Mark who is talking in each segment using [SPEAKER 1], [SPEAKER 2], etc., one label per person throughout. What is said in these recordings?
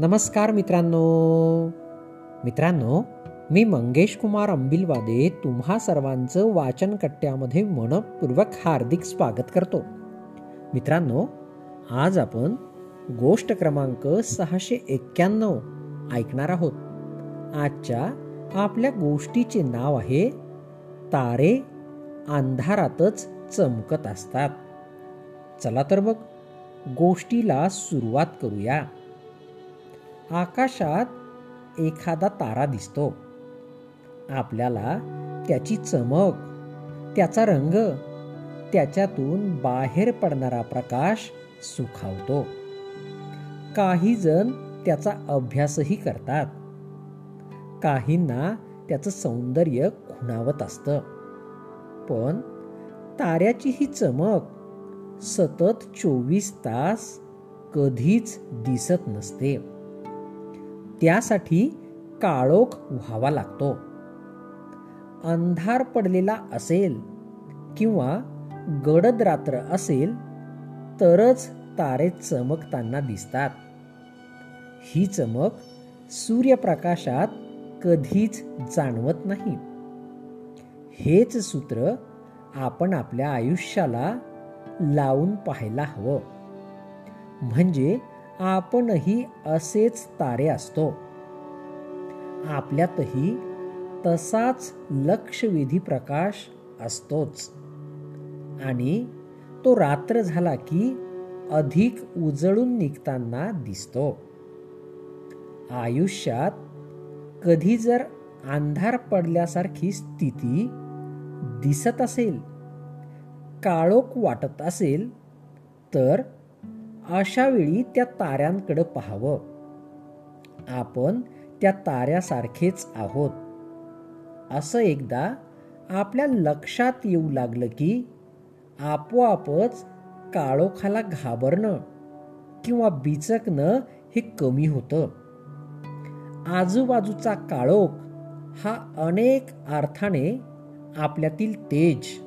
[SPEAKER 1] नमस्कार मित्रांनो. मित्रांनो मी मंगेश कुमार अंबिलवादे तुम्हा सर्वांचं वाचन कट्ट्यामध्ये मनपूर्वक हार्दिक स्वागत करतो. मित्रांनो आज आपण गोष्ट क्रमांक सहाशे एक्क्याण्णव ऐकणार आहोत. आजच्या आपल्या गोष्टीचे नाव आहे तारे अंधारातच चमकत असतात. चला तर मग गोष्टीला सुरुवात करूया. आकाशात एखादा तारा दिसतो. आपल्याला त्याची चमक त्याचा रंग त्याच्यातून बाहेर पडणारा प्रकाश सुखावतो. काही जण त्याचा अभ्यासही करतात. काहींना त्याचं सौंदर्य खुणावत असतं. पण ताऱ्याची ही चमक सतत चोवीस तास कधीच दिसत नसते. त्यासाठी काळोख व्हावा लागतो. अंधार पडलेला असेल किंवा गडद रात्र असेल तरच तारे चमकताना दिसतात. ही चमक सूर्यप्रकाशात कधीच जाणवत नाही. हेच सूत्र आपण आपल्या आयुष्याला लावून पाहायला हवं. म्हणजे आपणही असेच तारे असतो. आपल्यातही तसाच लक्षवेधी प्रकाश असतोच. आणि तो रात्र झाला की अधिक उजळून निघताना दिसतो. आयुष्यात कधी जर अंधार पडल्यासारखी स्थिती दिसत असेल काळोख वाटत असेल तर अशा वेळी त्या ताऱ्यांकडे पाहावं. आपण त्या ताऱ्यासारखेच आहोत. असं एकदा आपल्या लक्षात येऊ लागलं की आपोआपच काळोखाला घाबरणं किंवा बिचकणं हे कमी होतं. आजूबाजूचा काळोख हा अनेक अर्थाने आपल्यातील तेज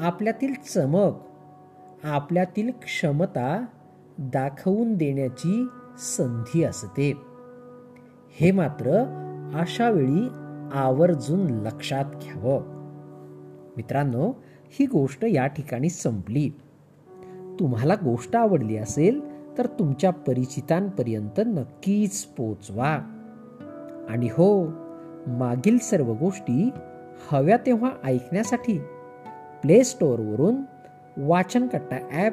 [SPEAKER 1] आपल्यातील चमक आपल्यातील क्षमता दाखवून देण्याची संधी असते. हे मात्र अशा वेळी आवर्जून लक्षात घ्यावं. मित्रांनो ही गोष्ट या ठिकाणी संपली. तुम्हाला गोष्ट आवडली असेल तर तुमच्या परिचितांपर्यंत नक्कीच पोचवा. आणि हो मागील सर्व गोष्टी हव्या तेव्हा ऐकण्यासाठी प्ले स्टोअरवरून वाचनकट्टा ॲप